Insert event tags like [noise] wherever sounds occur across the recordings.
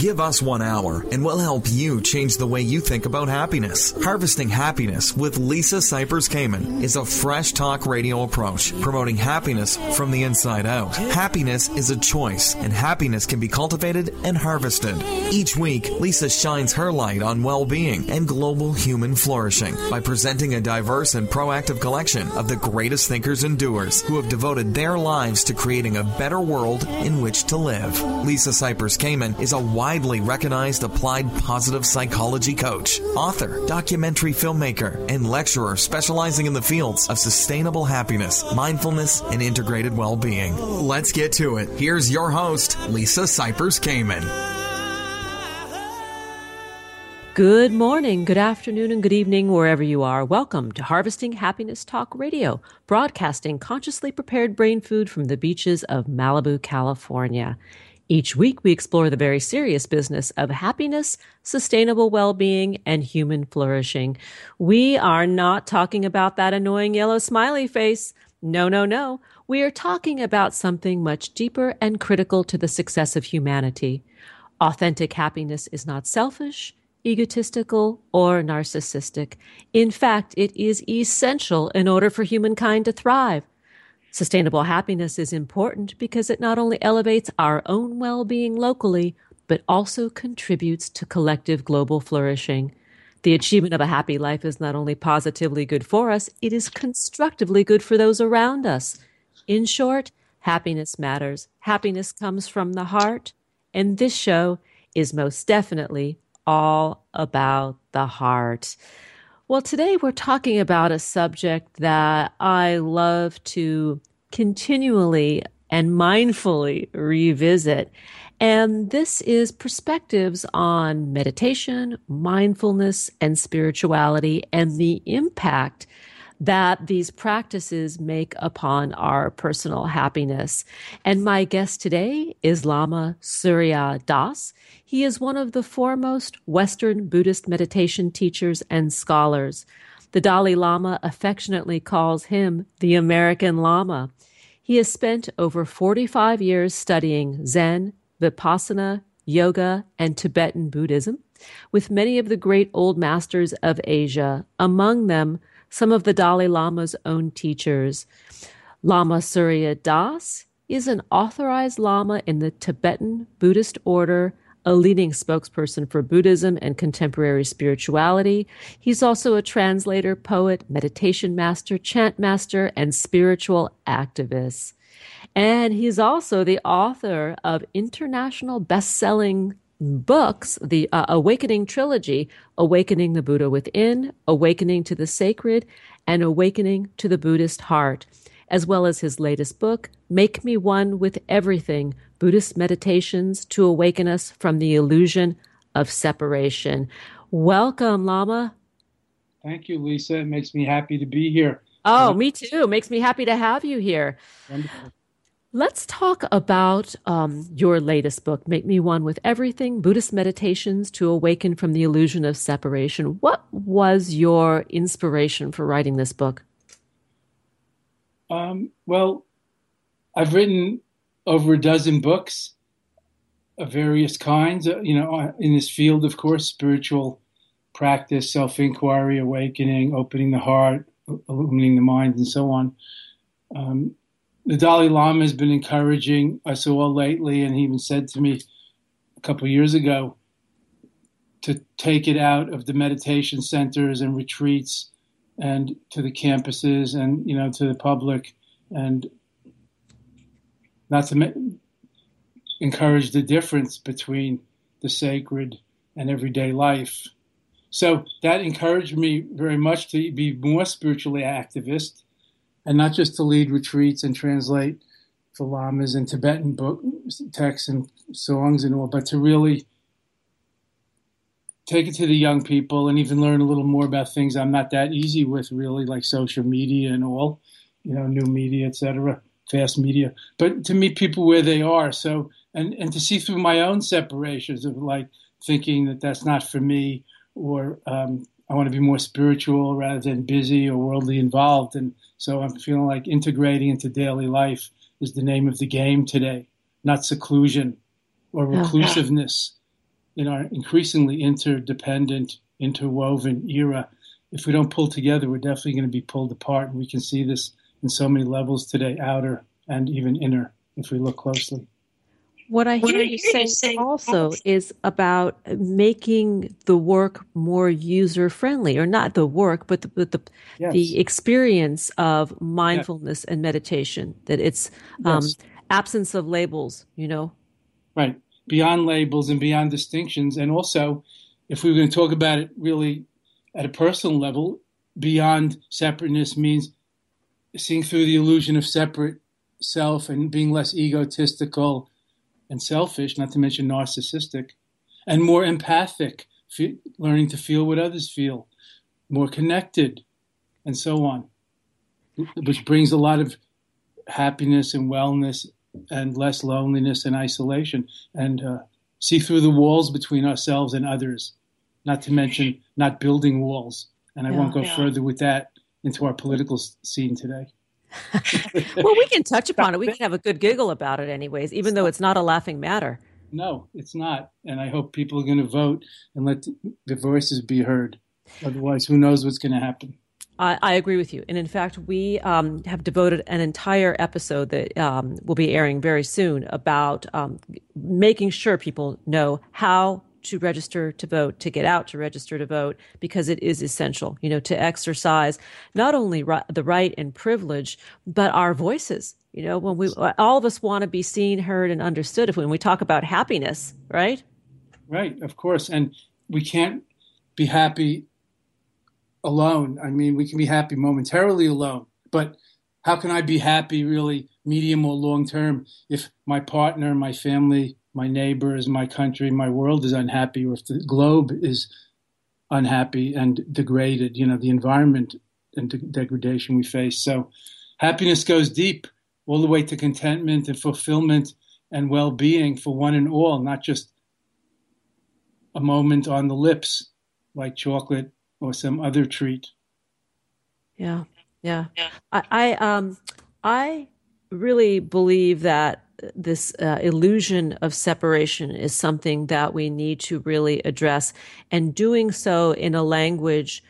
Give us one hour and we'll help you change the way you think about happiness. Harvesting Happiness with Lisa Cypers Kamen is a fresh talk radio approach promoting happiness from the inside out. Happiness is a choice and happiness can be cultivated and harvested. Each week, Lisa shines her light on well being and global human flourishing by presenting a diverse and proactive collection of the greatest thinkers and doers who have devoted their lives to creating a better world in which to live. Lisa Cypers Kamen is a widely recognized applied positive psychology coach, author, documentary filmmaker, and lecturer specializing in the fields of sustainable happiness, mindfulness, and integrated well being. Let's get to it. Here's your host, Lisa Cypers Kamen. Good morning, good afternoon, and good evening, wherever you are. Welcome to Harvesting Happiness Talk Radio, broadcasting consciously prepared brain food from the beaches of Malibu, California. Each week, we explore the very serious business of happiness, sustainable well being, and human flourishing. We are not talking about that annoying yellow smiley face. No, no, no. We are talking about something much deeper and critical to the success of humanity. Authentic happiness is not selfish, egotistical, or narcissistic. In fact, it is essential in order for humankind to thrive. Sustainable happiness is important because it not only elevates our own well being locally, but also contributes to collective global flourishing. The achievement of a happy life is not only positively good for us, it is constructively good for those around us. In short, happiness matters. Happiness comes from the heart, and this show is most definitely all about the heart. Well, today we're talking about a subject that I love to continually and mindfully revisit. And this is perspectives on meditation, mindfulness, and spirituality and the impact that these practices make upon our personal happiness. And my guest today is Lama Surya Das. He is one of the foremost Western Buddhist meditation teachers and scholars. The Dalai Lama affectionately calls him the American Lama. He has spent over 45 years studying Zen, Vipassana, yoga, and Tibetan Buddhism with many of the great old masters of Asia, among them some of the Dalai Lama's own teachers. Lama Surya Das is an authorized Lama in the Tibetan Buddhist order a leading spokesperson for Buddhism and contemporary spirituality. He's also a translator, poet, meditation master, chant master, and spiritual activist. And he's also the author of international best-selling books, the uh, Awakening Trilogy, Awakening the Buddha Within, Awakening to the Sacred, and Awakening to the Buddhist Heart, as well as his latest book, Make Me One with Everything Buddhist meditations to awaken us from the illusion of separation. Welcome, Lama. Thank you, Lisa. It makes me happy to be here. Oh, me too. Makes me happy to have you here. Wonderful. Let's talk about um, your latest book, Make Me One with Everything Buddhist Meditations to Awaken from the Illusion of Separation. What was your inspiration for writing this book? Um, well, I've written over a dozen books of various kinds, uh, you know, uh, in this field, of course, spiritual practice, self inquiry, awakening, opening the heart, illuminating the mind, and so on. Um, the Dalai Lama has been encouraging us all lately, and he even said to me a couple years ago to take it out of the meditation centers and retreats and to the campuses and you know to the public and not to ma- encourage the difference between the sacred and everyday life. So that encouraged me very much to be more spiritually activist and not just to lead retreats and translate the lamas and Tibetan book texts and songs and all, but to really take it to the young people and even learn a little more about things I'm not that easy with, really, like social media and all, you know, new media, etc fast media, but to meet people where they are. So, and, and to see through my own separations of like thinking that that's not for me or um, I want to be more spiritual rather than busy or worldly involved. And so I'm feeling like integrating into daily life is the name of the game today, not seclusion or reclusiveness. in our increasingly interdependent, interwoven era, if we don't pull together, we're definitely going to be pulled apart. And we can see this in so many levels today, outer and even inner, if we look closely. What I hear, you, saying, saying also is about making the work more user friendly, or not the work, but the but the, yes. the experience of mindfulness yes. and meditation. That it's um, yes. absence of labels, you know. Right, beyond labels and beyond distinctions, and also, if we were going to talk about it really at a personal level, beyond separateness means seeing through the illusion of separate self and being less egotistical and selfish, not to mention narcissistic, and more empathic, fe- learning to feel what others feel, more connected, and so on, which brings a lot of happiness and wellness and less loneliness and isolation, and uh, see through the walls between ourselves and others, not to mention not building walls. And I yeah, won't go yeah. further with that into our political scene today. Well, we can touch [laughs] upon it. We can have a good giggle about it, anyways, even though it's not a laughing matter. No, it's not. And I hope people are going to vote and let the voices be heard. Otherwise, who knows what's going to happen? I, I, agree with you. And in fact, we um, have devoted an entire episode that um, will be airing very soon about um, making sure people know how to register to vote, to get out to register to vote, because it is essential, you know, to exercise not only ri- the right and privilege, but our voices. You know, when we, all of us want to be seen, heard, and understood if when we talk about happiness, right? Right, of course. And we can't be happy alone. I mean, we can be happy momentarily alone, but how can I be happy really medium or long term if my partner, my family, my neighbor is my country, my world is unhappy, or if the globe is unhappy and degraded, you know, the environment and de- degradation we face. So happiness goes deep all the way to contentment and fulfillment and well being for one and all, not just a moment on the lips like chocolate or some other treat. Yeah. Yeah. I, I um I really believe that this uh, illusion of separation is something that we need to really address and doing so in a language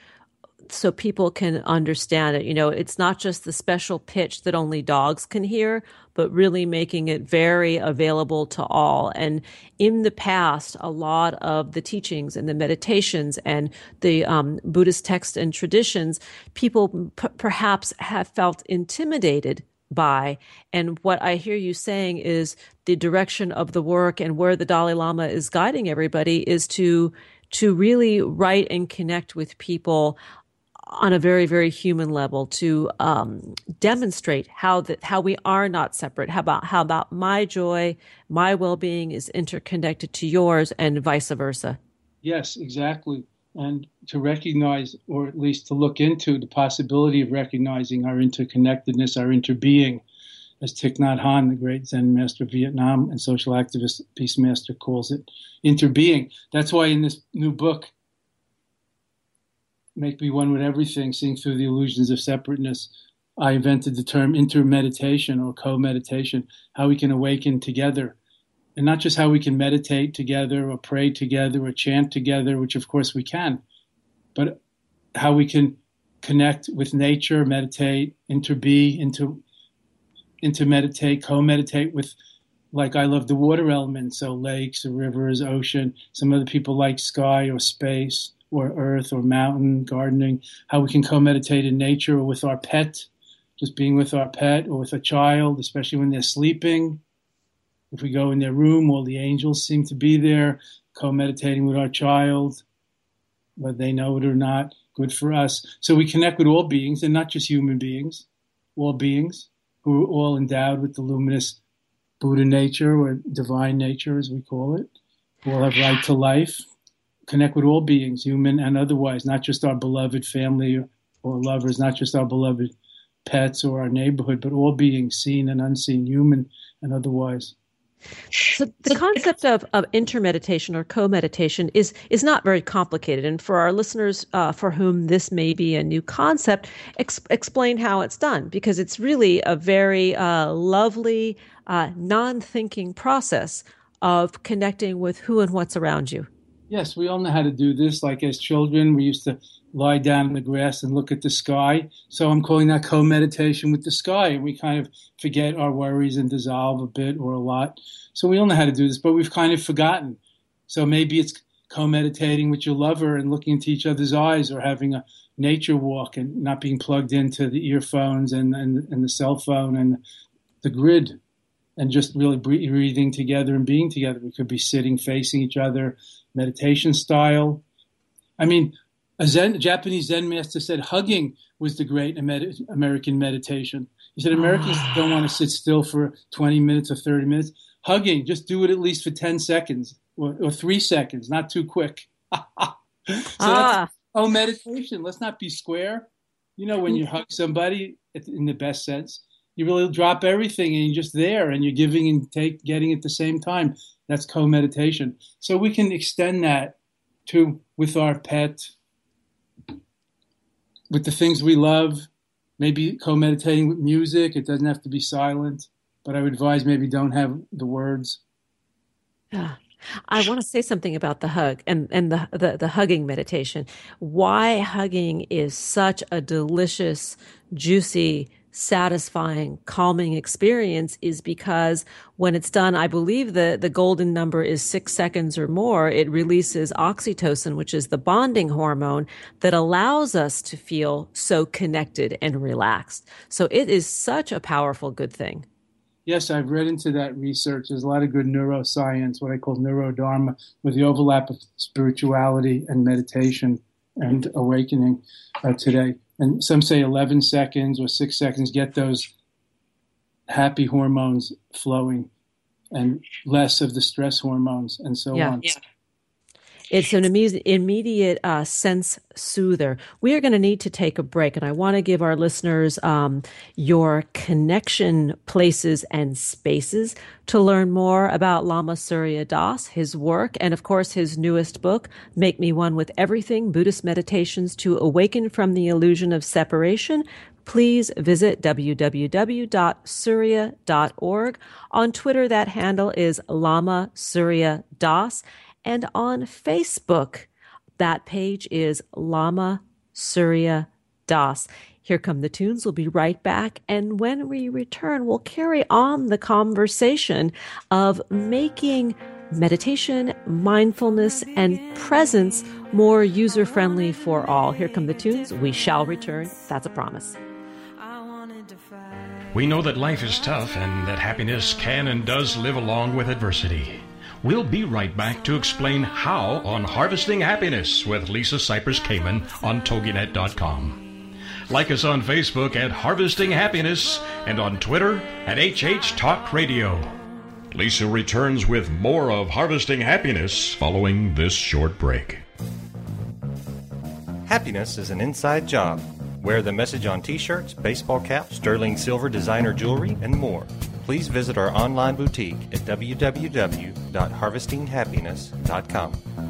so people can understand it. You know, it's not just the special pitch that only dogs can hear, but really making it very available to all. And in the past, a lot of the teachings and the meditations and the um, Buddhist texts and traditions, people p- perhaps have felt intimidated by. And what I hear you saying is the direction of the work and where the Dalai Lama is guiding everybody is to to really write and connect with people on a very very human level to um, demonstrate how that how we are not separate how about how about my joy my well-being is interconnected to yours and vice versa yes exactly and to recognize, or at least to look into, the possibility of recognizing our interconnectedness, our interbeing, as Thich Nhat Hanh, the great Zen master of Vietnam and social activist peace master, calls it, interbeing. That's why in this new book, Make Me One with Everything, Seeing Through the Illusions of Separateness, I invented the term intermeditation or co-meditation, how we can awaken together and not just how we can meditate together or pray together or chant together, which of course we can, but how we can connect with nature, meditate, interbe, into into meditate, co-meditate with like I love the water element, so lakes rivers, ocean. Some other people like sky or space or earth or mountain, gardening. How we can co-meditate in nature or with our pet, just being with our pet or with a child, especially when they're sleeping if we go in their room, all the angels seem to be there, co meditating with our child, whether they know it or not. Good for us. So we connect with all beings, and not just human beings, all beings who are all endowed with the luminous Buddha nature or divine nature, as we call it, who all have right to life. Connect with all beings, human and otherwise, not just our beloved family or lovers, not just our beloved pets or our neighborhood, but all beings, seen and unseen, human and otherwise. So the concept of, of intermeditation or co-meditation is is not very complicated, and for our listeners uh, for whom this may be a new concept, ex- explain how it's done because it's really a very uh, lovely, uh, non-thinking process of connecting with who and what's around you. Yes, we all know how to do this. Like as children, we used to lie down in the grass and look at the sky. So I'm calling that co-meditation with the sky. We kind of forget our worries and dissolve a bit or a lot. So we all know how to do this, but we've kind of forgotten. So maybe it's co-meditating with your lover and looking into each other's eyes or having a nature walk and not being plugged into the earphones and, and, and the cell phone and the grid and just really breathing together and being together. We could be sitting facing each other, meditation style. I mean, a Zen, a Japanese Zen master said hugging was the great American meditation. He said Americans don't want to sit still for 20 minutes or 30 minutes. Hugging, just do it at least for 10 seconds or, or three seconds, not too quick. [laughs] so ah. oh, meditation. Let's not be square. You know, when you hug somebody in the best sense, you really drop everything and you're just there and you're giving and take, getting at the same time. That's co-meditation. So we can extend that to with our pet, with the things we love, maybe co-meditating with music. It doesn't have to be silent, but I would advise maybe don't have the words. Yeah. I want to say something about the hug and, and the, the, the hugging meditation. Why hugging is such a delicious, juicy, satisfying, calming experience is because when it's done, I believe the, the golden number is six seconds or more, it releases oxytocin, which is the bonding hormone that allows us to feel so connected and relaxed. So it is such a powerful good thing. Yes, I've read into that research. There's a lot of good neuroscience, what I call neurodharma, with the overlap of spirituality and meditation and awakening uh, today and some say 11 seconds or six seconds get those happy hormones flowing and less of the stress hormones and so yeah. on. Yeah. It's an immediate uh, sense soother. We are going to need to take a break, and I want to give our listeners um, your connection places and spaces to learn more about Lama Surya Das, his work, and of course his newest book, Make Me One with Everything: Buddhist Meditations to Awaken from the Illusion of Separation please visit www.surya.org. On Twitter, that handle is Lama Surya Das. And on Facebook, that page is Lama Surya Das. Here come the tunes. We'll be right back. And when we return, we'll carry on the conversation of making meditation, mindfulness, and presence more user friendly for all. Here come the tunes. We shall return. That's a promise. We know that life is tough and that happiness can and does live along with adversity. We'll be right back to explain how on Harvesting Happiness with Lisa Cypers Kamen on TogiNet.com. Like us on Facebook at Harvesting Happiness and on Twitter at HH Talk Radio. Lisa returns with more of Harvesting Happiness following this short break. Happiness is an inside job. Wear the message on t shirts, baseball caps, sterling silver designer jewelry, and more please visit our online boutique at www.harvestinghappiness.com.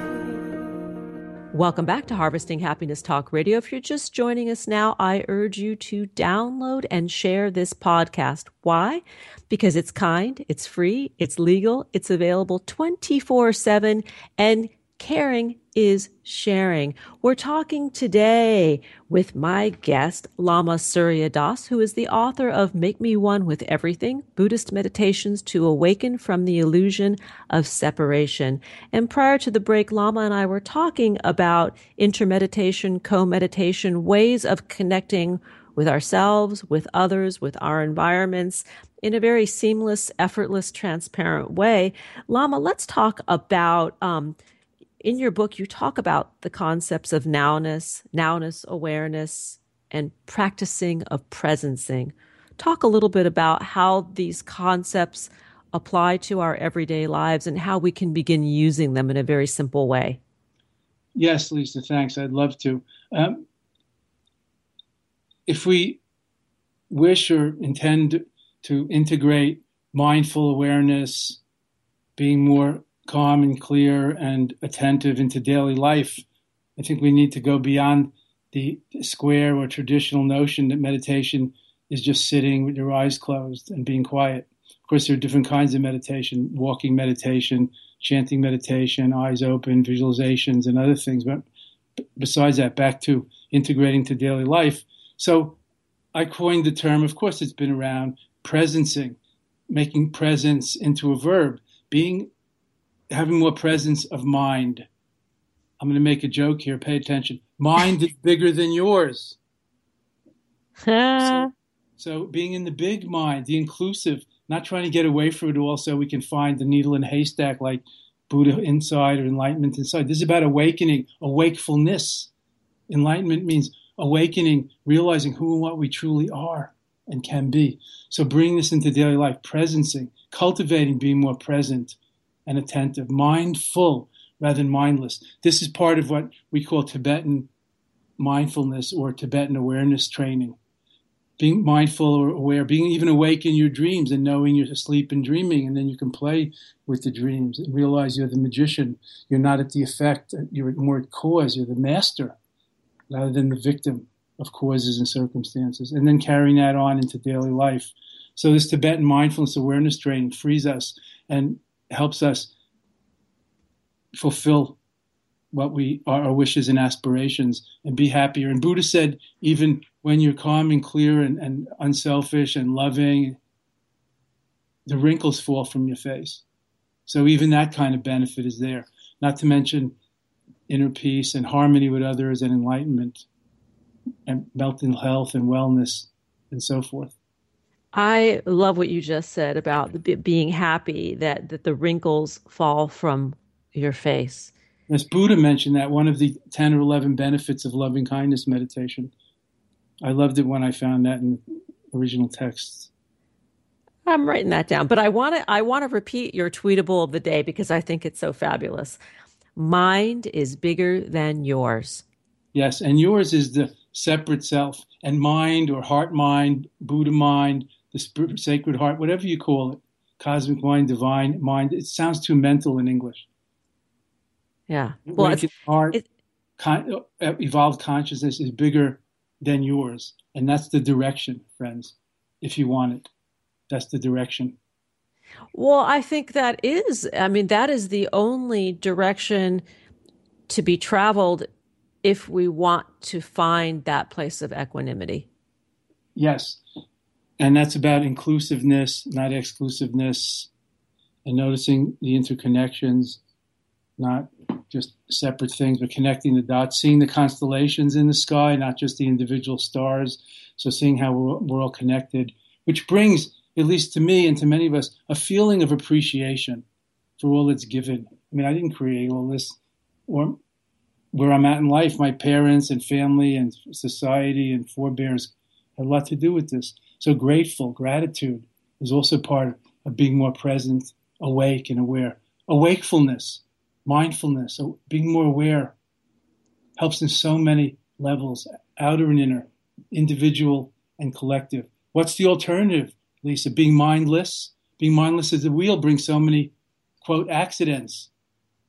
Welcome back to Harvesting Happiness Talk Radio. If you're just joining us now, I urge you to download and share this podcast. Why? Because it's kind, it's free, it's legal, it's available 24 7, and caring is sharing. We're talking today with my guest, Lama Surya Das, who is the author of Make Me One with Everything Buddhist Meditations to Awaken from the Illusion of Separation. And prior to the break, Lama and I were talking about intermeditation, co meditation, ways of connecting with ourselves, with others, with our environments in a very seamless, effortless, transparent way. Lama, let's talk about um, in your book, you talk about the concepts of nowness, nowness awareness, and practicing of presencing. Talk a little bit about how these concepts apply to our everyday lives and how we can begin using them in a very simple way. Yes, Lisa, thanks. I'd love to. Um, if we wish or intend to integrate mindful awareness, being more calm and clear and attentive into daily life, I think we need to go beyond the square or traditional notion that meditation is just sitting with your eyes closed and being quiet. Of course, there are different kinds of meditation walking meditation, chanting meditation, eyes open, visualizations, and other things. But besides that, back to integrating to daily life. So I coined the term, of course, it's been around, presencing, making presence into a verb, being having more presence of mind. I'm going to make a joke here. Pay attention. Mind is bigger than yours. [laughs] so, so, being in the big mind, the inclusive, not trying to get away from it all so we can find the needle in a haystack like Buddha inside or enlightenment inside. This is about awakening, awakefulness. Enlightenment means awakening, realizing who and what we truly are and can be. So bringing this into daily life, presencing, cultivating being more present, and attentive, mindful rather than mindless. This is part of what we call Tibetan mindfulness or Tibetan awareness training. Being mindful or aware, being even awake in your dreams and knowing you're asleep and dreaming, and then you can play with the dreams and realize you're the magician. You're not at the effect, you're more at cause, you're the master rather than the victim of causes and circumstances. And then carrying that on into daily life. So this Tibetan mindfulness awareness training frees us and helps us fulfill what we our wishes and aspirations and be happier. And Buddha said, even when you're calm and clear and, and unselfish and loving, the wrinkles fall from your face. So even that kind of benefit is there. Not to mention inner peace and harmony with others and enlightenment and mental health and wellness and so forth. I love what you just said about being happy that, that the wrinkles fall from your face. As Buddha mentioned that one of the 10 or 11 benefits of loving kindness meditation. I loved it when I found that in original texts. I'm writing that down, but I want to I want to repeat your tweetable of the day because I think it's so fabulous. Mind is bigger than yours. Yes, and yours is the separate self, and mind or heart mind, Buddha mind, the sacred heart, whatever you call it, cosmic mind, divine mind. It sounds too mental in English. Yeah. Well, heart, it, con, uh, evolved consciousness is bigger than yours. And that's the direction, friends, if you want it. That's the direction. Well, I think that is, I mean, that is the only direction to be traveled if we want to find that place of equanimity. Yes and that's about inclusiveness, not exclusiveness, and noticing the interconnections, not just separate things, but connecting the dots, seeing the constellations in the sky, not just the individual stars. So seeing how we're, we're all connected, which brings, at least to me and to many of us, a feeling of appreciation for all that's given. I mean, I didn't create all this, or where I'm at in life, my parents and family and society and forebears had a lot to do with this. So grateful, gratitude is also part of being more present, awake, and aware. Awakefulness, mindfulness, being more aware helps in so many levels, outer and inner, individual and collective. What's the alternative, Lisa? Being mindless? Being mindless as the wheel brings so many, quote, accidents.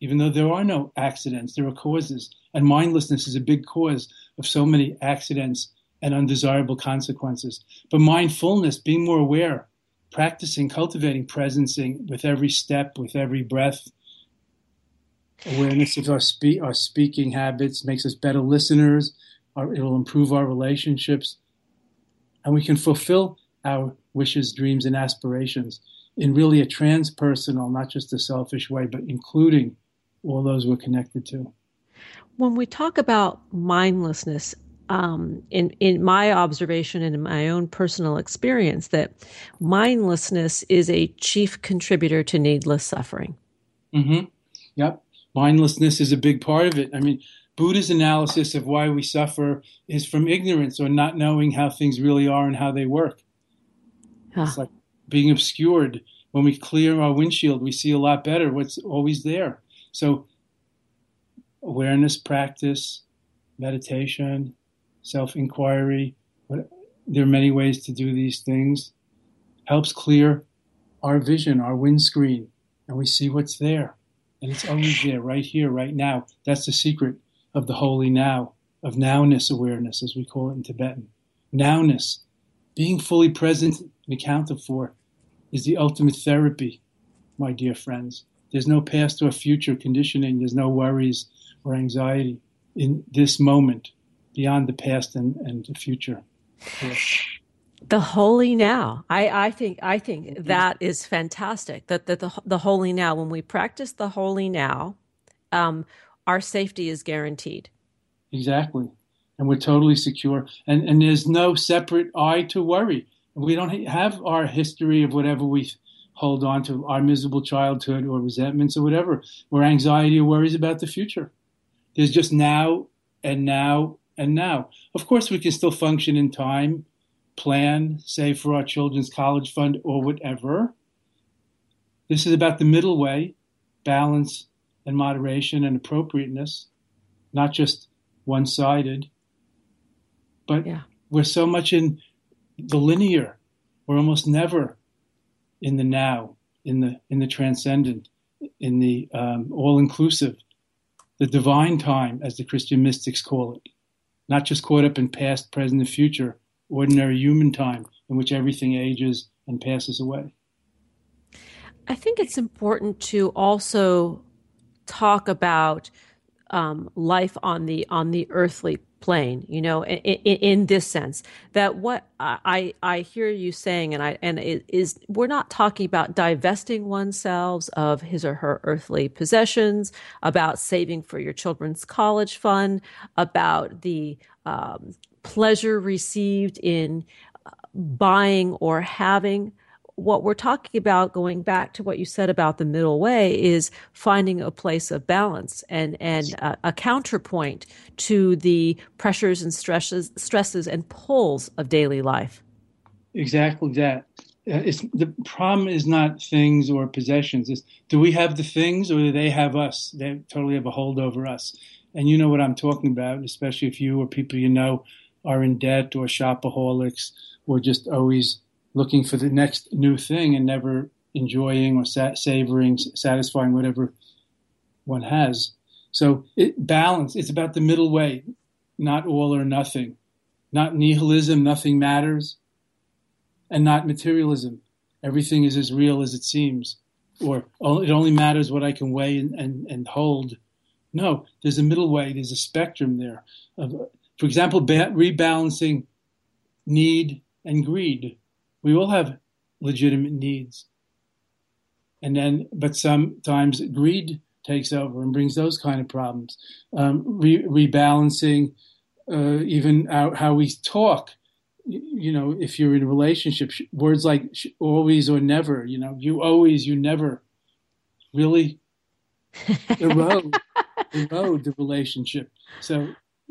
Even though there are no accidents, there are causes. And mindlessness is a big cause of so many accidents and undesirable consequences. But mindfulness, being more aware, practicing, cultivating presencing with every step, with every breath, awareness of our, spe- our speaking habits makes us better listeners. Our, it'll improve our relationships. And we can fulfill our wishes, dreams, and aspirations in really a transpersonal, not just a selfish way, but including all those we're connected to. When we talk about mindlessness, um, in in my observation and in my own personal experience, that mindlessness is a chief contributor to needless suffering. Mm-hmm. Yep, mindlessness is a big part of it. I mean, Buddha's analysis of why we suffer is from ignorance or not knowing how things really are and how they work. Huh. It's like being obscured. When we clear our windshield, we see a lot better what's always there. So, awareness practice, meditation, self inquiry, there are many ways to do these things, helps clear our vision, our windscreen, and we see what's there. And it's always there, right here, right now. That's the secret of the holy now, of nowness awareness, as we call it in Tibetan. Nowness, being fully present and accounted for, is the ultimate therapy, my dear friends. There's no past or future conditioning, there's no worries or anxiety in this moment beyond the past and, and the future. Yes. The holy now. I, I think I think that is fantastic. That, that the the holy now. When we practice the holy now, um, our safety is guaranteed. Exactly, and we're totally secure. And and there's no separate I to worry. We don't have our history of whatever we hold on to, our miserable childhood or resentments or whatever, or anxiety or worries about the future. There's just now and now and now. Of course, we can still function in time, plan, save for our children's college fund or whatever. This is about the middle way, balance and moderation and appropriateness, not just one sided. But yeah. we're so much in the linear. We're almost never in the now, in the in the transcendent, in the um, all inclusive, the divine time, as the Christian mystics call it not just caught up in past, present, and future, ordinary human time in which everything ages and passes away. I think it's important to also talk about um, life on the on the earthly plane you know in, in, this sense that what i i hear you saying and i and it is we're not talking about divesting oneself of his or her earthly possessions about saving for your children's college fund about the um, pleasure received in uh, buying or having what we're talking about, going back to what you said about the middle way, is finding a place of balance and and a, counterpoint to the pressures and stresses, stresses and pulls of daily life. Exactly that. Uh, it's, the problem is not things or possessions. It's do we have the things or do they have us? They totally have a hold over us. And you know what I'm talking about, especially if you or people you know are in debt or shopaholics or just always looking for the next new thing and never enjoying or sat- savoring, satisfying whatever one has. So it balance. It's about the middle way, not all or nothing, not nihilism. Nothing matters, and not materialism. Everything is as real as it seems, or it only matters what I can weigh and, and, and hold. No, there's a middle way. There's a spectrum there. Of, for example, ba- rebalancing need and greed we all have legitimate needs. And then, but sometimes greed takes over and brings those kind of problems. Um, re- rebalancing, uh, even our, how we talk. You know, if you're in a relationship, words like always or never, you know, you always, you never, really [laughs] erode, erode the relationship. So,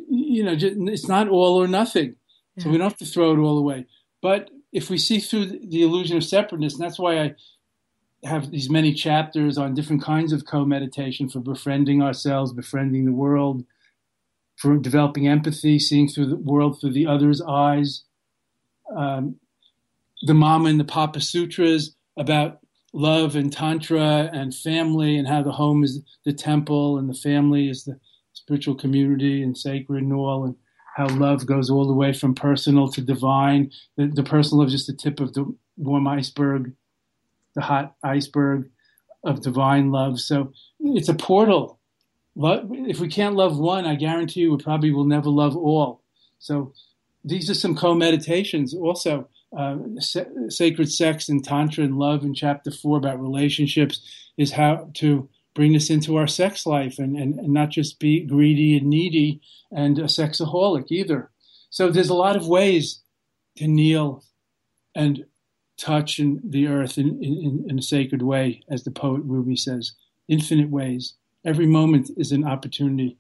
you know, just, it's not all or nothing. So we don't have to throw it all away. But if we see through the illusion of separateness, and that's why I have these many chapters on different kinds of co-meditation for befriending ourselves, befriending the world, for developing empathy, seeing through the world through the other's eyes. Um, the Mama and the Papa Sutras about love and tantra and family and how the home is the temple and the family is the spiritual community and sacred and all, and how love goes all the way from personal to divine. The, the personal is just the tip of the warm iceberg, the hot iceberg of divine love. So it's a portal. If we can't love one, I guarantee you we probably will never love all. So these are some co-meditations also. Uh, sacred sex and tantra and love in chapter four about relationships is how to bring this into our sex life and, and, and not just be greedy and needy and a sexaholic either. So there's a lot of ways to kneel and touch in the earth in, in, in a sacred way, as the poet Rumi says, infinite ways. Every moment is an opportunity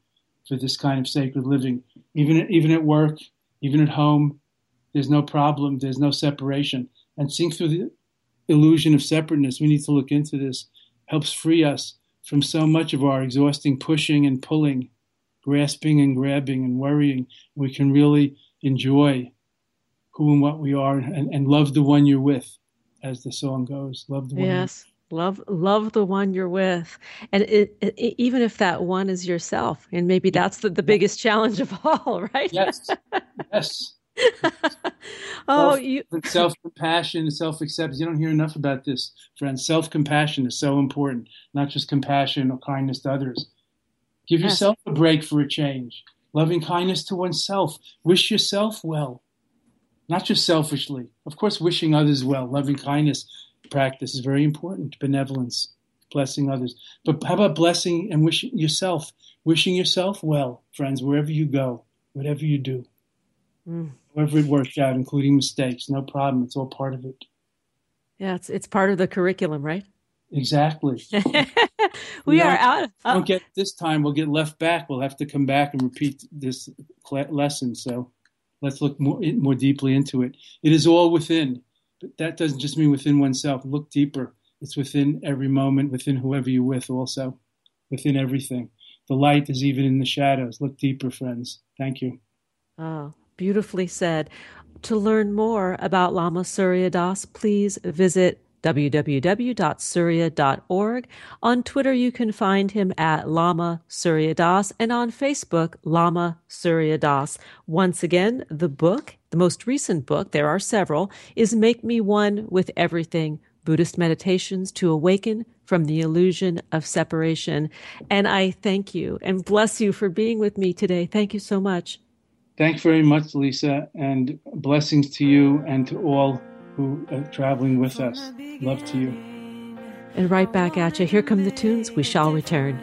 for this kind of sacred living. Even, even at work, even at home, there's no problem, there's no separation. And seeing through the illusion of separateness, we need to look into this, helps free us from so much of our exhausting pushing and pulling, grasping and grabbing and worrying. We can really enjoy who and what we are and, and love the one you're with, as the song goes. Love the one. Yes. Love, love the one you're with, and it, it, even if that one is yourself, and maybe that's the, the biggest challenge of all, [laughs] right? Yes, yes. [laughs] oh, self, you self compassion, self acceptance. You don't hear enough about this, friends. Self compassion is so important, not just compassion or kindness to others. Give yes. yourself a break for a change. Loving kindness to oneself. Wish yourself well, not just selfishly. Of course, wishing others well. Loving kindness practice is very important. Benevolence, blessing others. But how about blessing and wishing yourself? Wishing yourself well, friends, wherever you go, whatever you do. Mm. However it works out, including mistakes, no problem. It's all part of it. Yeah, it's it's part of the curriculum, right? Exactly. [laughs] we are out. Uh, don't get this time. We'll get left back. We'll have to come back and repeat this lesson. So let's look more more deeply into it. It is all within, but that doesn't just mean within oneself. Look deeper. It's within every moment, within whoever you're with, also within everything. The light is even in the shadows. Look deeper, friends. Thank you. Oh, beautifully said. To learn more about Lama Surya Das, please visit www.surya.org. On Twitter, you can find him at Lama Surya Das, and on Facebook, Lama Surya Das. Once again, the book, the most recent book, there are several, is Make Me One with Everything Buddhist Meditations to Awaken from the Illusion of Separation. And I thank you and bless you for being with me today. Thank you so much. Thanks very much, Lisa, and blessings to you and to all who are traveling with us. Love to you. And right back at you. Here come the tunes. We shall return.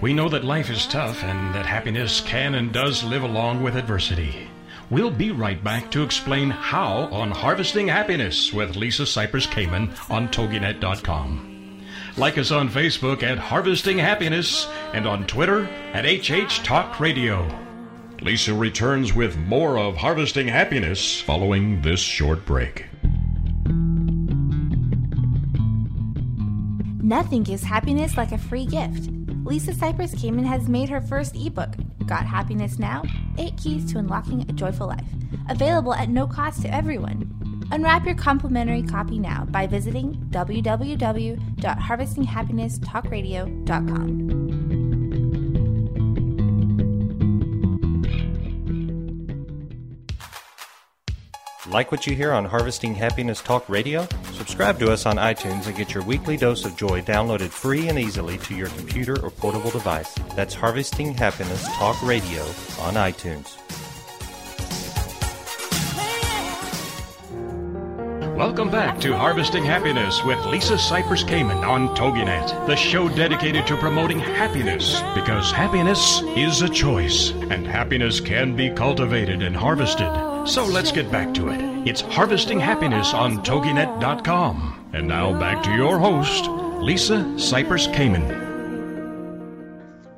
We know that life is tough and that happiness can and does live along with adversity. We'll be right back to explain how on Harvesting Happiness with Lisa Cypers Kamen on TogiNet.com. Like us on Facebook at Harvesting Happiness and on Twitter at HH Talk Radio. Lisa returns with more of Harvesting Happiness following this short break. Nothing gives happiness like a free gift. Lisa Cypers Kamen has made her first ebook, Got Happiness Now? 8 Keys to Unlocking a Joyful Life, available at no cost to everyone. Unwrap your complimentary copy now by visiting www.harvestinghappinesstalkradio.com. Like what you hear on Harvesting Happiness Talk Radio? Subscribe to us on iTunes and get your weekly dose of joy downloaded free and easily to your computer or portable device. That's Harvesting Happiness Talk Radio on iTunes. Welcome back to Harvesting Happiness with Lisa Cypers Kamen on TogiNet, the show dedicated to promoting happiness because happiness is a choice and happiness can be cultivated and harvested. So let's get back to it. It's Harvesting Happiness on TogiNet.com. And now back to your host, Lisa Cypers Kamen.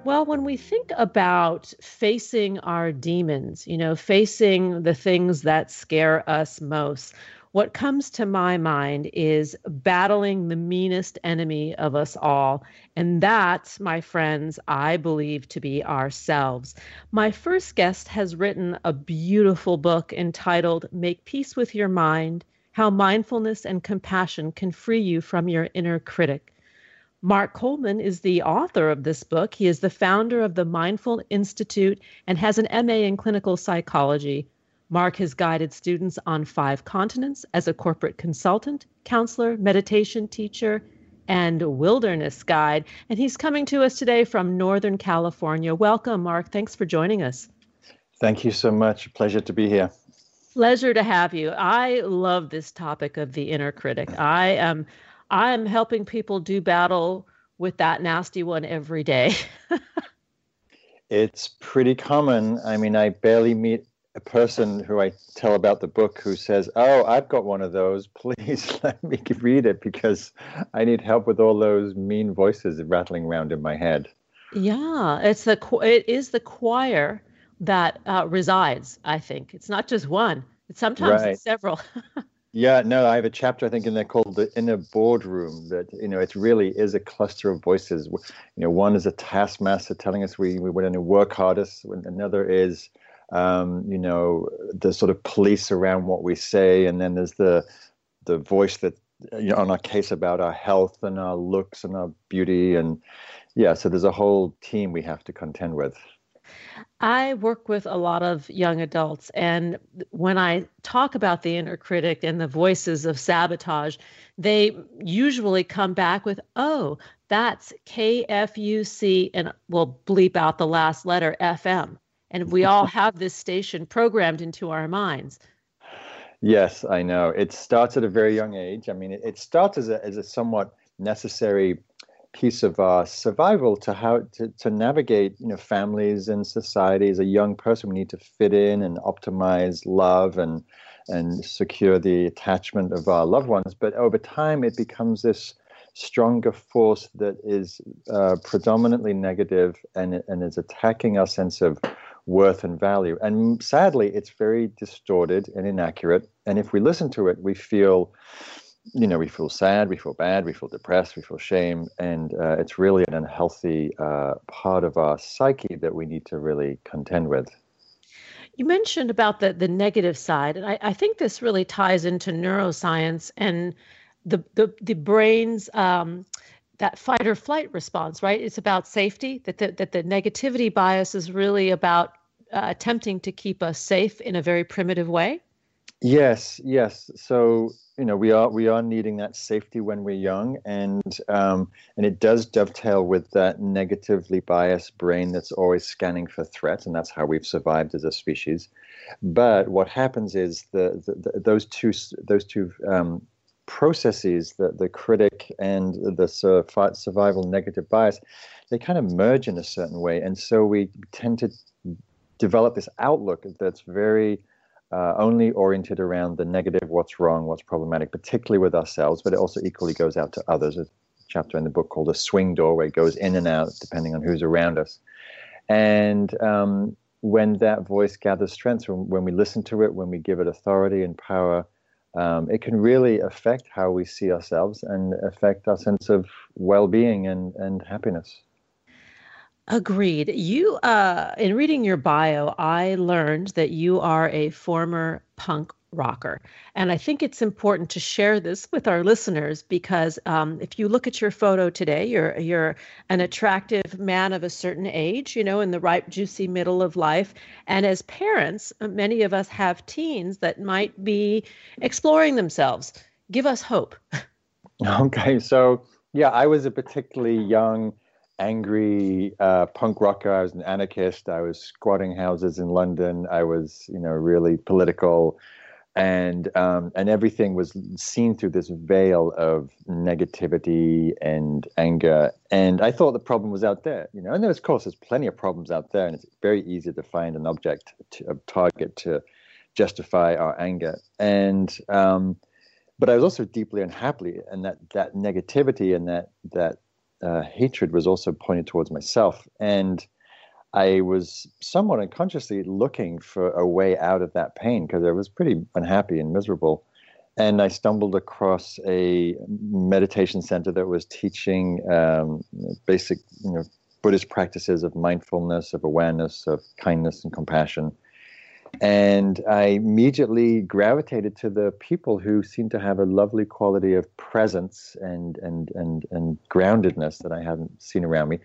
Well, when we think about facing our demons, you know, facing the things that scare us most, what comes to my mind is battling the meanest enemy of us all. And that, my friends, I believe to be ourselves. My first guest has written a beautiful book entitled Make Peace with Your Mind How Mindfulness and Compassion Can Free You from Your Inner Critic. Mark Coleman is the author of this book. He is the founder of the Mindful Institute and has an MA in clinical psychology. Mark has guided students on five continents as a corporate consultant, counselor, meditation teacher, and wilderness guide. And he's coming to us today from Northern California. Welcome, Mark. Thanks for joining us. Thank you so much. Pleasure to be here. Pleasure to have you. I love this topic of the inner critic. I am I am helping people do battle with that nasty one every day. [laughs] it's pretty common. I mean, I barely meet a person who I tell about the book who says, "Oh, I've got one of those. [laughs] Please let me read it because I need help with all those mean voices rattling around in my head." Yeah, it's the it is the choir that uh, resides. I think it's not just one. It's sometimes right. it's several. [laughs] Yeah, no, I have a chapter I think in there called the inner boardroom. That you know, it really is a cluster of voices. You know, one is a taskmaster telling us we we want to work hardest. Another is, um, you know, the sort of police around what we say, and then there's the the voice that you know on our case about our health and our looks and our beauty, and yeah, so there's a whole team we have to contend with. I work with a lot of young adults, and when I talk about the inner critic and the voices of sabotage, they usually come back with, oh, that's KFUC, and we'll bleep out the last letter FM. And we all have this station programmed into our minds. Yes, I know. It starts at a very young age. I mean, it, it starts as a, as a somewhat necessary piece of uh, survival to how to, to navigate you know families and society as a young person we need to fit in and optimize love and and secure the attachment of our loved ones but over time it becomes this stronger force that is uh, predominantly negative and and is attacking our sense of worth and value and sadly it's very distorted and inaccurate and if we listen to it we feel you know, we feel sad, we feel bad, we feel depressed, we feel shame, and uh, it's really an unhealthy uh, part of our psyche that we need to really contend with. You mentioned about the the negative side, and I, I think this really ties into neuroscience and the the the brain's um, that fight or flight response. Right? It's about safety. That the, that the negativity bias is really about uh, attempting to keep us safe in a very primitive way. Yes, yes. So you know we are we are needing that safety when we're young, and um, and it does dovetail with that negatively biased brain that's always scanning for threats, and that's how we've survived as a species. But what happens is the, the, the those two those two um, processes, the the critic and the survival negative bias, they kind of merge in a certain way, and so we tend to develop this outlook that's very uh, only oriented around the negative, what's wrong, what's problematic, particularly with ourselves, but it also equally goes out to others. A chapter in the book called A Swing Door, where it goes in and out depending on who's around us. And um, when that voice gathers strength, when, when, we listen to it, when we give it authority and power, um, it can really affect how we see ourselves and affect our sense of well being and, and happiness. Agreed. You, uh, in reading your bio, I learned that you are a former punk rocker. And I think it's important to share this with our listeners because um, if you look at your photo today, you're you're an attractive man of a certain age, you know, in the ripe, juicy middle of life. And as parents, many of us have teens that might be exploring themselves. Give us hope. [laughs] Okay, so yeah, I was a particularly young angry uh, punk rocker. I was an anarchist. I was squatting houses in London. I was, you know, really political, and um, and everything was seen through this veil of negativity and anger. And I thought the problem was out there, you know. And there's, of course, there's plenty of problems out there, and it's very easy to find an object, to, a target to justify our anger. And um, but I was also deeply unhappy, and that that negativity and that that uh, hatred was also pointed towards myself. And I was somewhat unconsciously looking for a way out of that pain because I was pretty unhappy and miserable. And I stumbled across a meditation center that was teaching um, basic, you know, Buddhist practices of mindfulness, of awareness, of kindness and compassion. And I immediately gravitated to the people who seemed to have a lovely quality of presence and, and, and, and groundedness that I hadn't seen around me.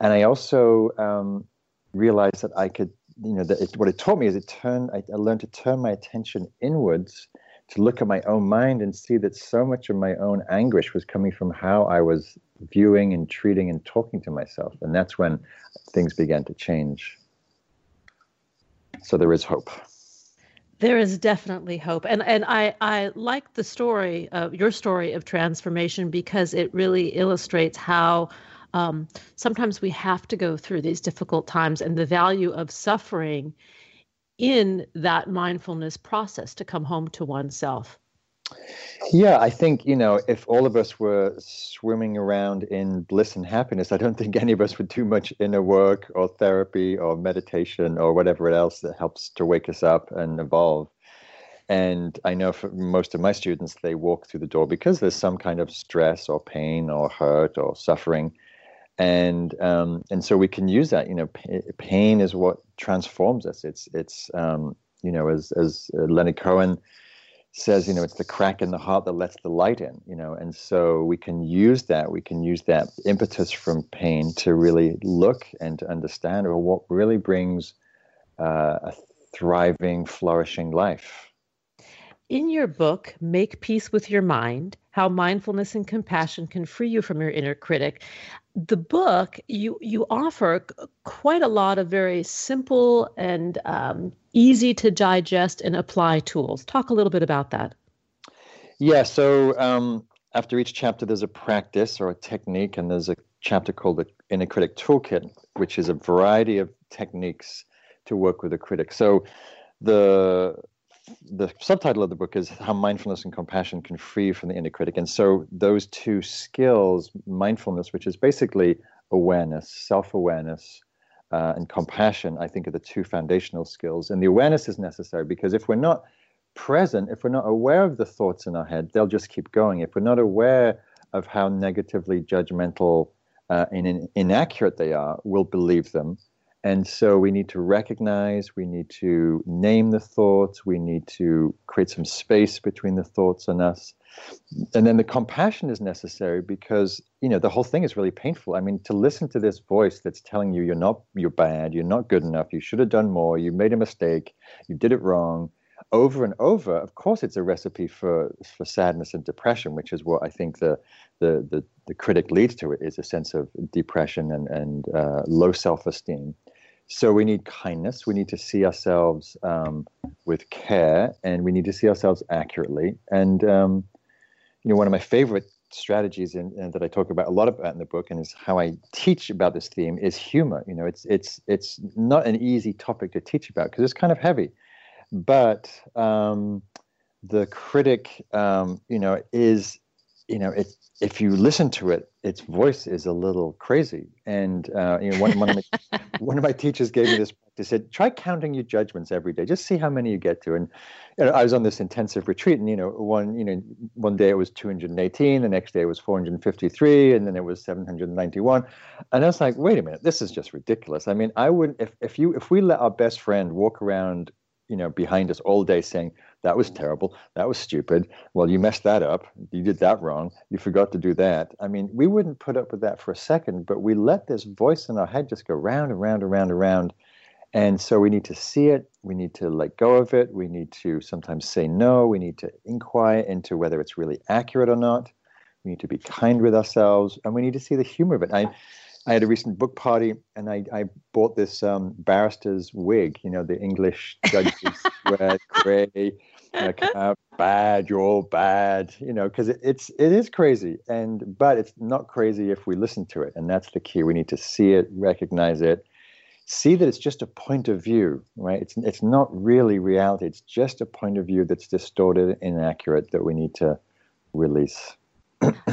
And I also um, realized that I could, you know, that it, what it taught me is it turned, I, I learned to turn my attention inwards to look at my own mind and see that so much of my own anguish was coming from how I was viewing and treating and talking to myself. And that's when things began to change. So there is hope. There is definitely hope, and and I I like the story of your story of transformation because it really illustrates how um, sometimes we have to go through these difficult times and the value of suffering in that mindfulness process to come home to oneself. Yeah, I think, you know, if all of us were swimming around in bliss and happiness, I don't think [laughs] any of us would do much inner work or therapy or meditation or whatever else that helps to wake us up and evolve. And I know for most of my students, they walk through the door because there's some kind of stress or pain or hurt or suffering and um, and so we can use that. You know, pain is what transforms us. It's it's um, you know as as uh, Leonard Cohen says, you know, it's the crack in the heart that lets the light in. You know, and so we can use that. We can use that impetus from pain to really look and to understand, what really brings uh, a thriving, flourishing life. In your book, Make Peace with Your Mind How Mindfulness and Compassion Can Free You from Your Inner Critic, the book, you, you offer quite a lot of very simple and um, easy to digest and apply tools. Talk a little bit about that. Yeah, so um, after each chapter, there's a practice or a technique, and there's a chapter called the Inner Critic Toolkit, which is a variety of techniques to work with a critic. So the the subtitle of the book is How Mindfulness and Compassion Can Free from the Inner Critic. And so those two skills, mindfulness, which is basically awareness, self awareness, uh, and compassion, I think are the two foundational skills. And the awareness is necessary because if we're not present, if we're not aware of the thoughts in our head, they'll just keep going. If we're not aware of how negatively judgmental uh, and in, inaccurate they are, we'll believe them and so we need to recognize, we need to name the thoughts, we need to create some space between the thoughts and us. And then the compassion is necessary because, you know, the whole thing is really painful. I mean, to listen to this voice that's telling you you're not you're bad, you're not good enough, you should have done more, you made a mistake, you did it wrong, over and over, of course it's a recipe for for sadness and depression, which is what I think the the the, the critic leads to it is a sense of depression and, and uh, low self-esteem. So we need kindness. We need to see ourselves um, with care, and we need to see ourselves accurately. And um, you know, one of my favorite strategies in, in, that I talk about a lot about in the book, and is how I teach about this theme, is humor. You know, it's it's it's not an easy topic to teach about because it's kind of heavy, but um, the critic, um, you know, is you know, it, if you listen to it, its voice is a little crazy. And uh, you know, one, one, of my, [laughs] one of my teachers gave me this practice. Said, try counting your judgments every day. Just see how many you get to. And you know, I was on this intensive retreat, and you know, one you know, one day it was 218, the next day it was 453, and then it was 791. And I was like, wait a minute, this is just ridiculous. I mean, I would if if you if we let our best friend walk around, you know, behind us all day saying that was terrible. That was stupid. Well, you messed that up. You did that wrong. You forgot to do that. I mean, we wouldn't put up with that for a second, but we let this voice in our head just go round and round and round and round. And so we need to see it. We need to let go of it. We need to sometimes say no. We need to inquire into whether it's really accurate or not. We need to be kind with ourselves, and we need to see the humor of it. I, I had a recent book party, and I, I bought this um, barrister's wig. You know, the English judges [laughs] wear gray like uh, bad, you're all bad, you know, because it, it's it is crazy, and but it's not crazy if we listen to it, and that's the key. We need to see it, recognize it, see that it's just a point of view, right? It's it's not really reality. It's just a point of view that's distorted, inaccurate that we need to release.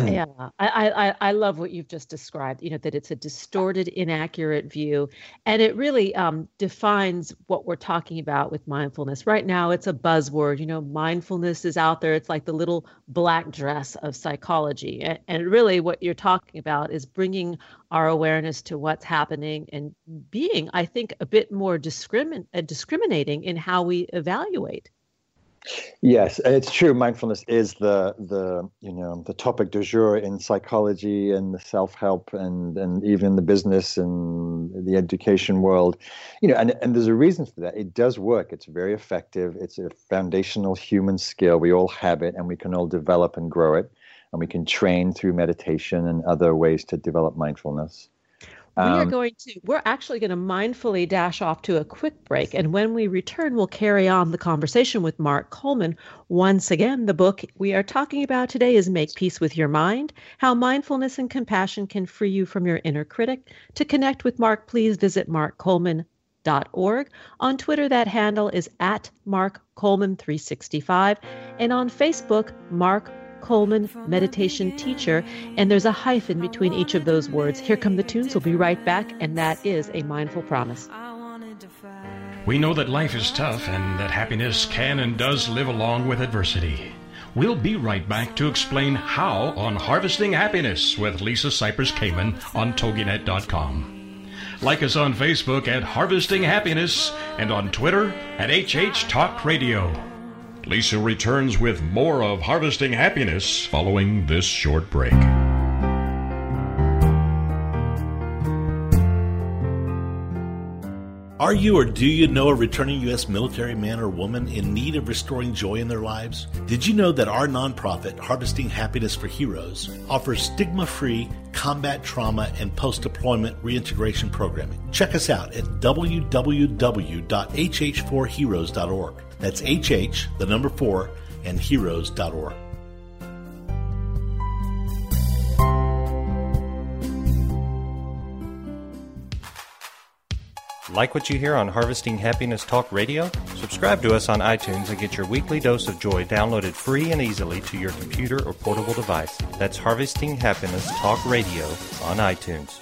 Yeah, [clears throat] I, I I love what you've just described. You know that it's a distorted, inaccurate view, and it really um, defines what we're talking about with mindfulness. Right now, it's a buzzword. You know, mindfulness is out there. It's like the little black dress of psychology, and, and really, what you're talking about is bringing our awareness to what's happening and being, I think, a bit more discrimin- uh, discriminating in how we evaluate. Yes, it's true. Mindfulness is the the you know the topic du jour in psychology and the self help and and even the business and the education world. You know, and and there's a reason for that. It does work. It's very effective. It's a foundational human skill. We all have it, and we can all develop and grow it, and we can train through meditation and other ways to develop mindfulness. We are um, going to, we're actually going to mindfully dash off to a quick break. And when we return, we'll carry on the conversation with Mark Coleman. Once again, the book we are talking about today is Make Peace with Your Mind How Mindfulness and Compassion Can Free You from Your Inner Critic. To connect with Mark, please visit markcoleman.org. On Twitter, that handle is at markcoleman365. And on Facebook, Mark Coleman meditation teacher, and there's a hyphen between each of those words. Here come the tunes. We'll be right back, and that is a mindful promise. We know that life is tough and that happiness can and does live along with adversity. We'll be right back to explain how on Harvesting Happiness with Lisa Cypers Kamen on TogiNet.com. Like us on Facebook at Harvesting Happiness and on Twitter at HH Talk Radio. Lisa returns with more of Harvesting Happiness following this short break. Are you or do you know a returning U.S. military man or woman in need of restoring joy in their lives? Did you know that our nonprofit, Harvesting Happiness for Heroes, offers stigma free combat trauma and post deployment reintegration programming? Check us out at www.hh4heroes.org. That's HH, the number 4, and heroes.org. Like what you hear on Harvesting Happiness Talk Radio? Subscribe to us on iTunes and get your weekly dose of joy downloaded free and easily to your computer or portable device. That's Harvesting Happiness Talk Radio on iTunes.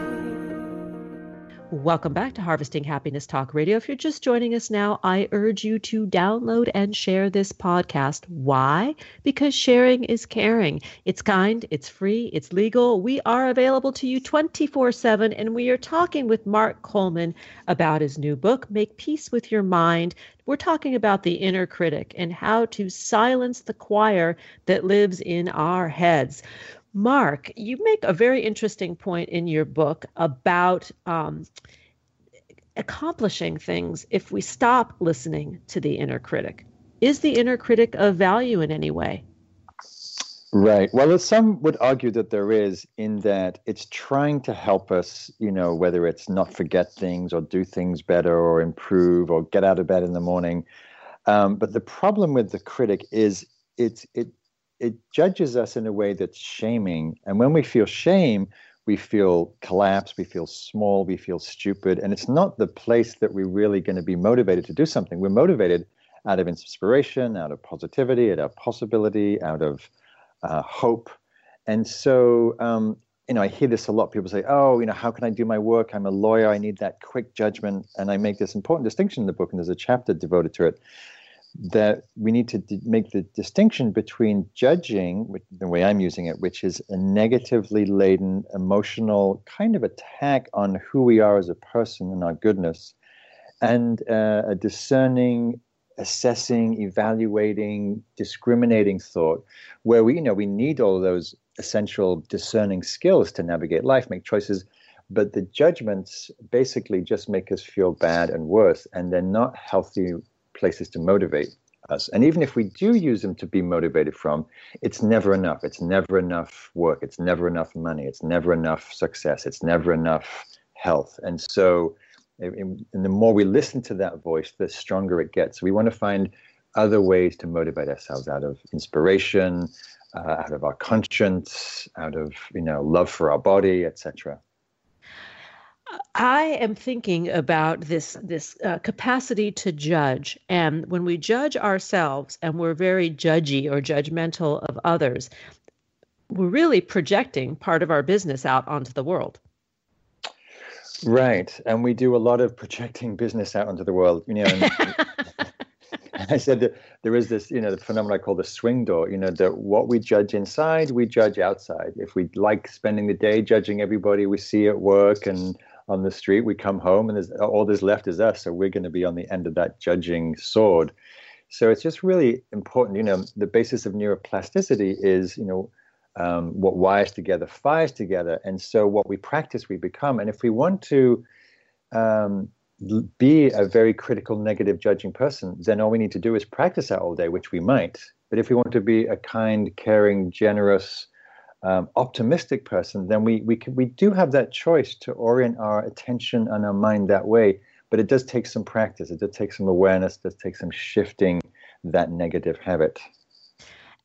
Welcome back to Harvesting Happiness Talk Radio. If you're just joining us now, I urge you to download and share this podcast. Why? Because sharing is caring. It's kind, it's free, it's legal. We are available to you 24 7, and we are talking with Mark Coleman about his new book, Make Peace with Your Mind. We're talking about the inner critic and how to silence the choir that lives in our heads. Mark, you make a very interesting point in your book about um, accomplishing things if we stop listening to the inner critic. Is the inner critic of value in any way? Right. Well, some would argue that there is, in that it's trying to help us, you know, whether it's not forget things or do things better or improve or get out of bed in the morning. Um, but the problem with the critic is it's it it judges us in a way that's shaming. And when we feel shame, we feel collapsed, we feel small, we feel stupid. And it's not the place that we're really going to be motivated to do something. We're motivated out of inspiration, out of positivity, out of possibility, out of uh, hope. And so, um, you know, I hear this a lot. People say, oh, you know, how can I do my work? I'm a lawyer. I need that quick judgment. And I make this important distinction in the book, and there's a chapter devoted to it that we need to d- make the distinction between judging, which, the way I'm using it, which is a negatively laden emotional kind of attack on who we are as a person and our goodness, and uh, a discerning, assessing, evaluating, discriminating thought, where we, you know, we need all those essential discerning skills to navigate life, make choices. But the judgments basically just make us feel bad and worse, and they're not healthy places to motivate us. And even if we do use them to be motivated from, it's never enough. It's never enough work. It's never enough money. It's never enough success. It's never enough health. And so, and the more we listen to that voice, the stronger it gets. We want to find other ways to motivate ourselves out of inspiration, uh, out of our conscience, out of you know love for our body, etc. I am thinking about this this uh, capacity to judge, and when we judge ourselves and we're very judgy or judgmental of others, we're really projecting part of our business out onto the world. Right, and we do a lot of projecting business out onto the world. You know, and, [laughs] I said that there is this, you know, the phenomenon I call the swing door. You know, that what we judge inside, we judge outside. If we like spending the day judging everybody we see at work and on the street, we come home and there's, all there's left is us. So we're going to be on the end of that judging sword. So it's just really important. You know, the basis of neuroplasticity is, you know, um, what wires together fires together. And so what we practice, we become. And if we want to um, be a very critical, negative, judging person, then all we need to do is practice that all day, which we might. But if we want to be a kind, caring, generous, um, optimistic person, then we we can, we do have that choice to orient our attention and our mind that way. But it does take some practice. It does take some awareness. It does take some shifting that negative habit.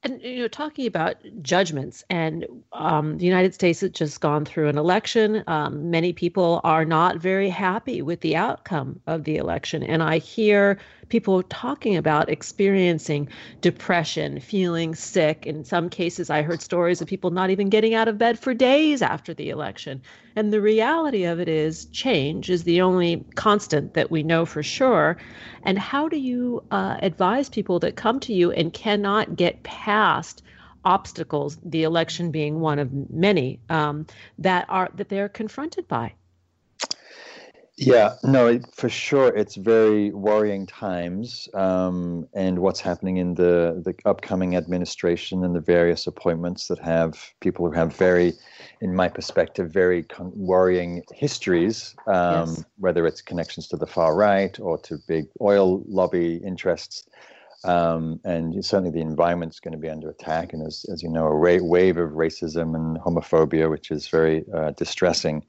And you know, talking about judgments, and um, the United States has just gone through an election. Um, many people are not very happy with the outcome of the election, and I hear people talking about experiencing depression, feeling sick. In some cases, I heard stories of people not even getting out of bed for days after the election. And the reality of it is, change is the only constant that we know for sure. And how do you uh, advise people that come to you and cannot get past? obstacles the election being one of many um, that are that they're confronted by yeah, no, for sure, it's very worrying times, um, and what's happening in the the upcoming administration and the various appointments that have people who have very, in my perspective, very con- worrying histories, um, yes. whether it's connections to the far right or to big oil lobby interests. Um, and certainly the environment's going to be under attack, and as, as you know, a ra- wave of racism and homophobia, which is very uh, distressing.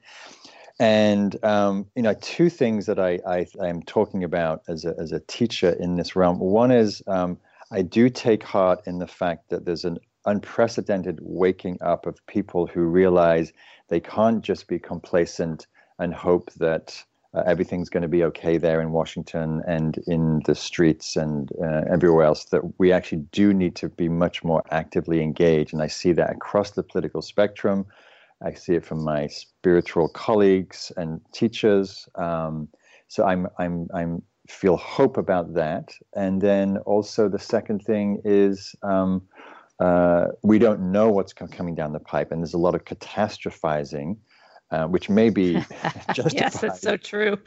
And um, you know, two things that I, I am talking about as a as a teacher in this realm. One is um, I do take heart in the fact that there's an unprecedented waking up of people who realize they can't just be complacent and hope that uh, everything's going to be okay there in Washington and in the streets and uh, everywhere else. That we actually do need to be much more actively engaged, and I see that across the political spectrum I see it from my spiritual colleagues and teachers. Um, so I'm I'm I'm feel hope about that. And then also the second thing is um, uh, we don't know what's coming down the pipe, and there's a lot of catastrophizing. Uh, which may be justified. [laughs] yes, that's so true.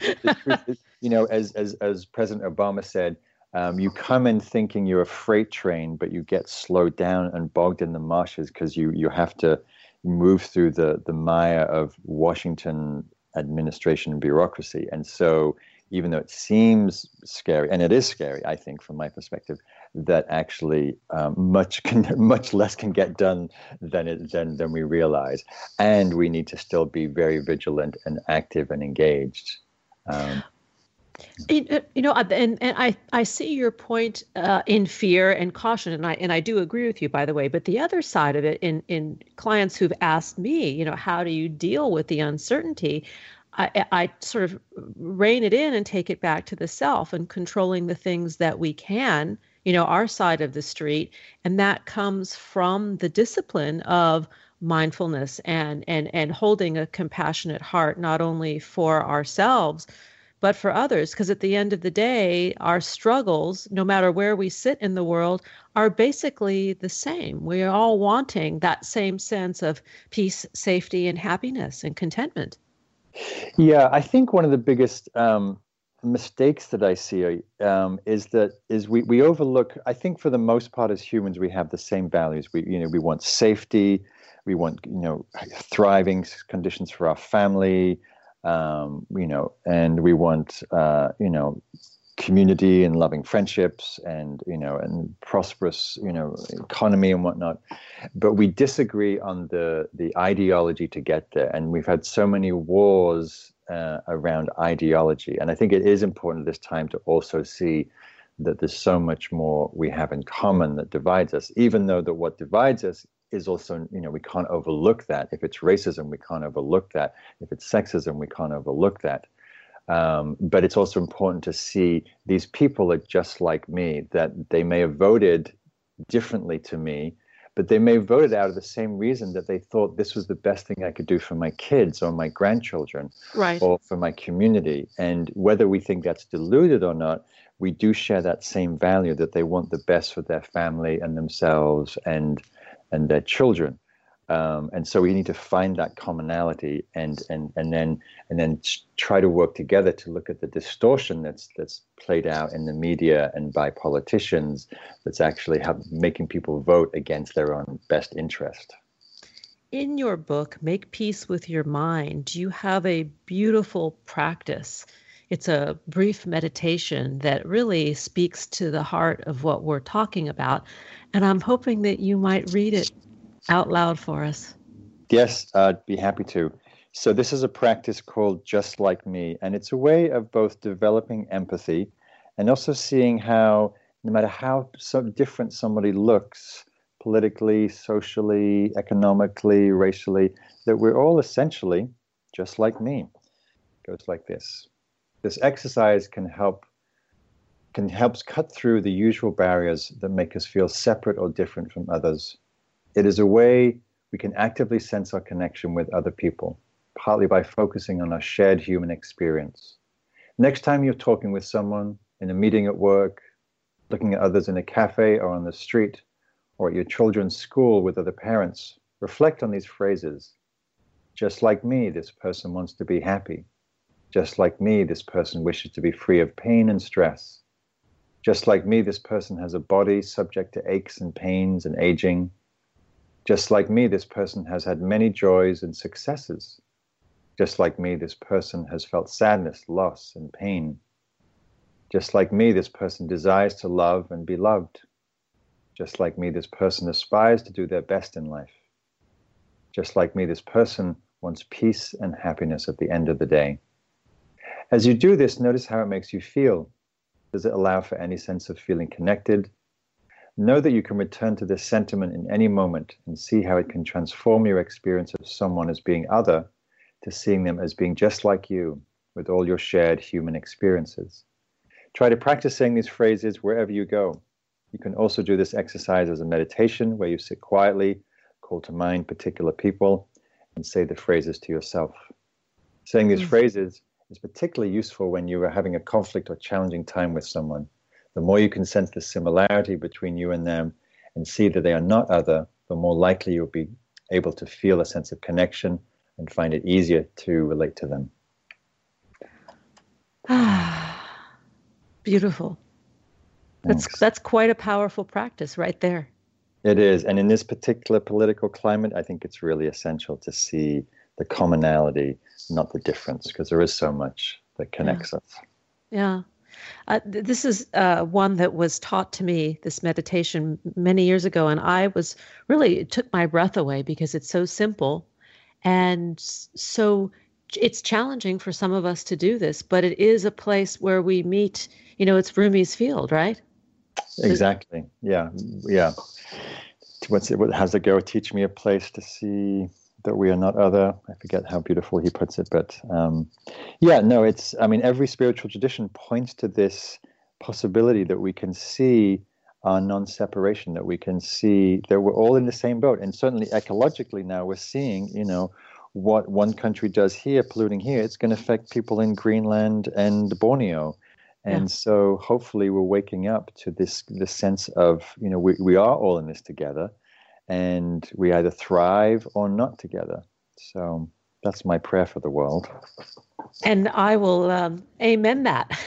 you know, as as as President Obama said, um, you come in thinking you're a freight train, but you get slowed down and bogged in the marshes because you you have to move through the the mire of Washington administration and bureaucracy. And so, even though it seems scary, and it is scary, I think, from my perspective, that actually um, much can, [laughs] much less can get done than it than than we realize, and we need to still be very vigilant and active and engaged. Um, you know, and, and I, I see your point uh, in fear and caution, and I and I do agree with you, by the way. But the other side of it, in in clients who've asked me, you know, how do you deal with the uncertainty? I, I sort of rein it in and take it back to the self and controlling the things that we can, you know, our side of the street, and that comes from the discipline of mindfulness and and and holding a compassionate heart not only for ourselves but for others. Because at the end of the day, our struggles, no matter where we sit in the world, are basically the same. We are all wanting that same sense of peace, safety, and happiness and contentment. Yeah, I think one of the biggest um, mistakes that I see um, is that is we, we overlook. I think for the most part, as humans, we have the same values. We you know we want safety, we want you know thriving conditions for our family um, you know, and we want, uh, you know, community and loving friendships and you know and prosperous you know economy and whatnot but we disagree on the the ideology to get there and we've had so many wars uh, around ideology. And I think it is important this time to also see that there's so much more we have in common that divides us, even though that what divides us is also, you know, we can't overlook that. If it's racism, we can't overlook that. If it's sexism, we can't overlook that. Um, but it's also important to see these people are just like me, that they may have voted differently to me, but they may have voted out of the same reason that they thought this was the best thing I could do for my kids or my grandchildren right. or for my community. And whether we think that's deluded or not, we do share that same value that they want the best for their family and themselves and and their children. Um, and so we need to find that commonality and and and then and then try to work together to look at the distortion that's that's played out in the media and by politicians that's actually have, making people vote against their own best interest. In your book, Make Peace with Your Mind, you have a beautiful practice. It's a brief meditation that really speaks to the heart of what we're talking about. And I'm hoping that you might read it out loud for us? Yes, I'd be happy to. So, this is a practice called Just Like Me, and it's a way of both developing empathy and also seeing how, no matter how so different somebody looks politically, socially, economically, racially, that we're all essentially just like me. It goes like this. This exercise can help can helps cut through the usual barriers that make us feel separate or different from others it is a way we can actively sense our connection with other people, partly by focusing on our shared human experience. Next time you're talking with someone in a meeting at work, looking at others in a cafe or on the street, or at your children's school with other parents, reflect on these phrases. Just like me, this person wants to be happy. Just like me, this person wishes to be free of pain and stress. Just like me, this person has a body subject to aches and pains and aging just like me, this person has had many joys and successes. Just like me, this person has felt sadness, loss, and pain. Just like me, this person desires to love and be loved. Just like me, this person aspires to do their best in life. Just like me, this person wants peace and happiness at the end of the day. As you do this, notice how it makes you feel. Does it allow for any sense of feeling connected, Know that you can return to this sentiment in any moment and see how it can transform your experience of someone as being other to seeing them as being just like you with all your shared human experiences. Try to practice saying these phrases wherever you go. You can also do this exercise as a meditation where you sit quietly, call to mind particular people, and say the phrases to yourself. Saying these mm-hmm. phrases is particularly useful when you are having a conflict or challenging time with someone the more you can sense the similarity between you and them and see that they are not other, the more likely you'll be able to feel a sense of connection and find it easier to relate to them. Ah, [sighs] beautiful. That's that's quite a powerful practice right there. It is, and in this particular political climate, I think it's really essential to see the commonality, not the difference, because there is so much that connects yeah. us. Yeah. Uh, th- this is uh, one that was taught to me, this meditation, many years ago. And I was really, it took my breath away because it's so simple. And so it's challenging for some of us to do this, but it is a place where we meet, you know, it's Rumi's field, right? Exactly. Yeah. Yeah. What's it, what, how's it go? Teach me a place to see that we are not other. I forget how beautiful he puts it, but um, yeah, no, it's. I mean, every spiritual tradition points to this possibility that we can see our non-separation, that we can see that we're all in the same boat, and certainly ecologically now we're seeing, you know, what one country does here, polluting here, it's going to affect people in Greenland and Borneo. And yeah. so hopefully we're waking up to this this sense of, you know, we, we are all in this together and we either thrive or not together. So that's my prayer for the world. And I will um, amen that.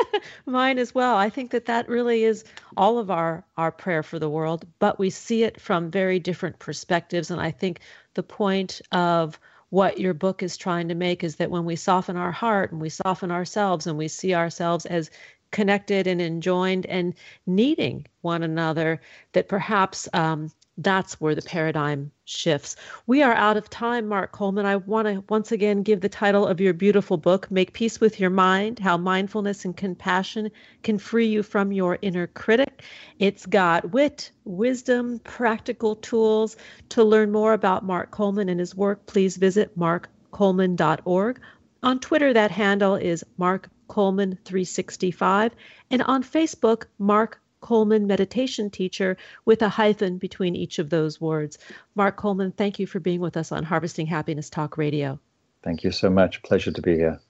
[laughs] Mine as well. I think that that really is all of our our prayer for the world, but we see it from very different perspectives. And I think the point of what your book is trying to make is that when we soften our heart and we soften ourselves and we see ourselves as connected and enjoined and needing one another, that perhaps um, That's where the paradigm shifts. We are out of time, Mark Coleman. I want to once again give the title of your beautiful book, Make Peace with Your Mind How Mindfulness and Compassion Can Free You from Your Inner Critic. It's got wit, wisdom, practical tools. To learn more about Mark Coleman and his work, please visit markcoleman.org. On Twitter, that handle is Mark Coleman 365, and on Facebook, Mark Coleman meditation teacher with a hyphen between each of those words. Mark Coleman, thank you for being with us on Harvesting Happiness Talk Radio. Thank you so much. Pleasure to be here.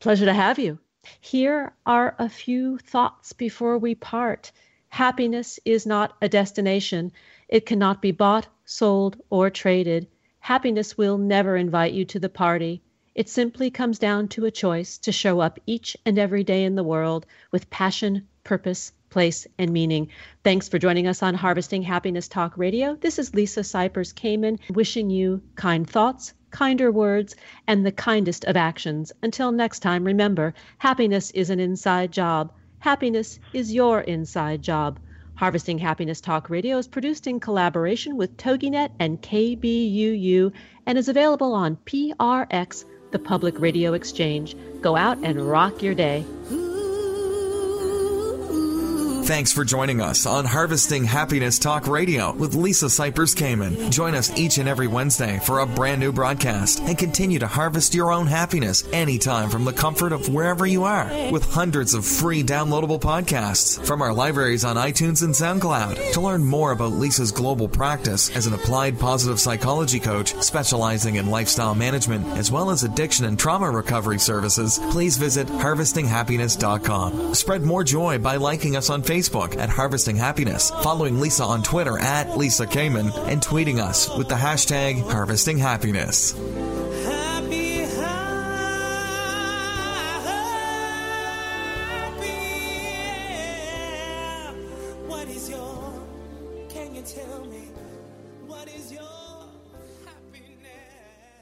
Pleasure to have you. Here are a few thoughts before we part. Happiness is not a destination. It cannot be bought, sold, or traded. Happiness will never invite you to the party. It simply comes down to a choice to show up each and every day in the world with passion, purpose, place, and meaning. Thanks for joining us on Harvesting Happiness Talk Radio. This is Lisa Cypers Kamen wishing you kind thoughts, kinder words, and the kindest of actions. Until next time, remember happiness is an inside job. Happiness is your inside job. Harvesting Happiness Talk Radio is produced in collaboration with TogiNet and KBUU and is available on PRX, the Public Radio Exchange. Go out and rock your day. Thanks for joining us on Harvesting Happiness Talk Radio with Lisa Cypers Kamen. Join us each and every Wednesday for a brand new broadcast and continue to harvest your own happiness anytime from the comfort of wherever you are with hundreds of free downloadable podcasts from our libraries on iTunes and SoundCloud. To learn more about Lisa's global practice as an applied positive psychology coach specializing in lifestyle management as well as addiction and trauma recovery services, please visit harvestinghappiness.com. Spread more joy by liking us on Facebook Facebook at Harvesting Happiness, following Lisa on Twitter at Lisa Kamen, and tweeting us with the hashtag Harvesting Happiness.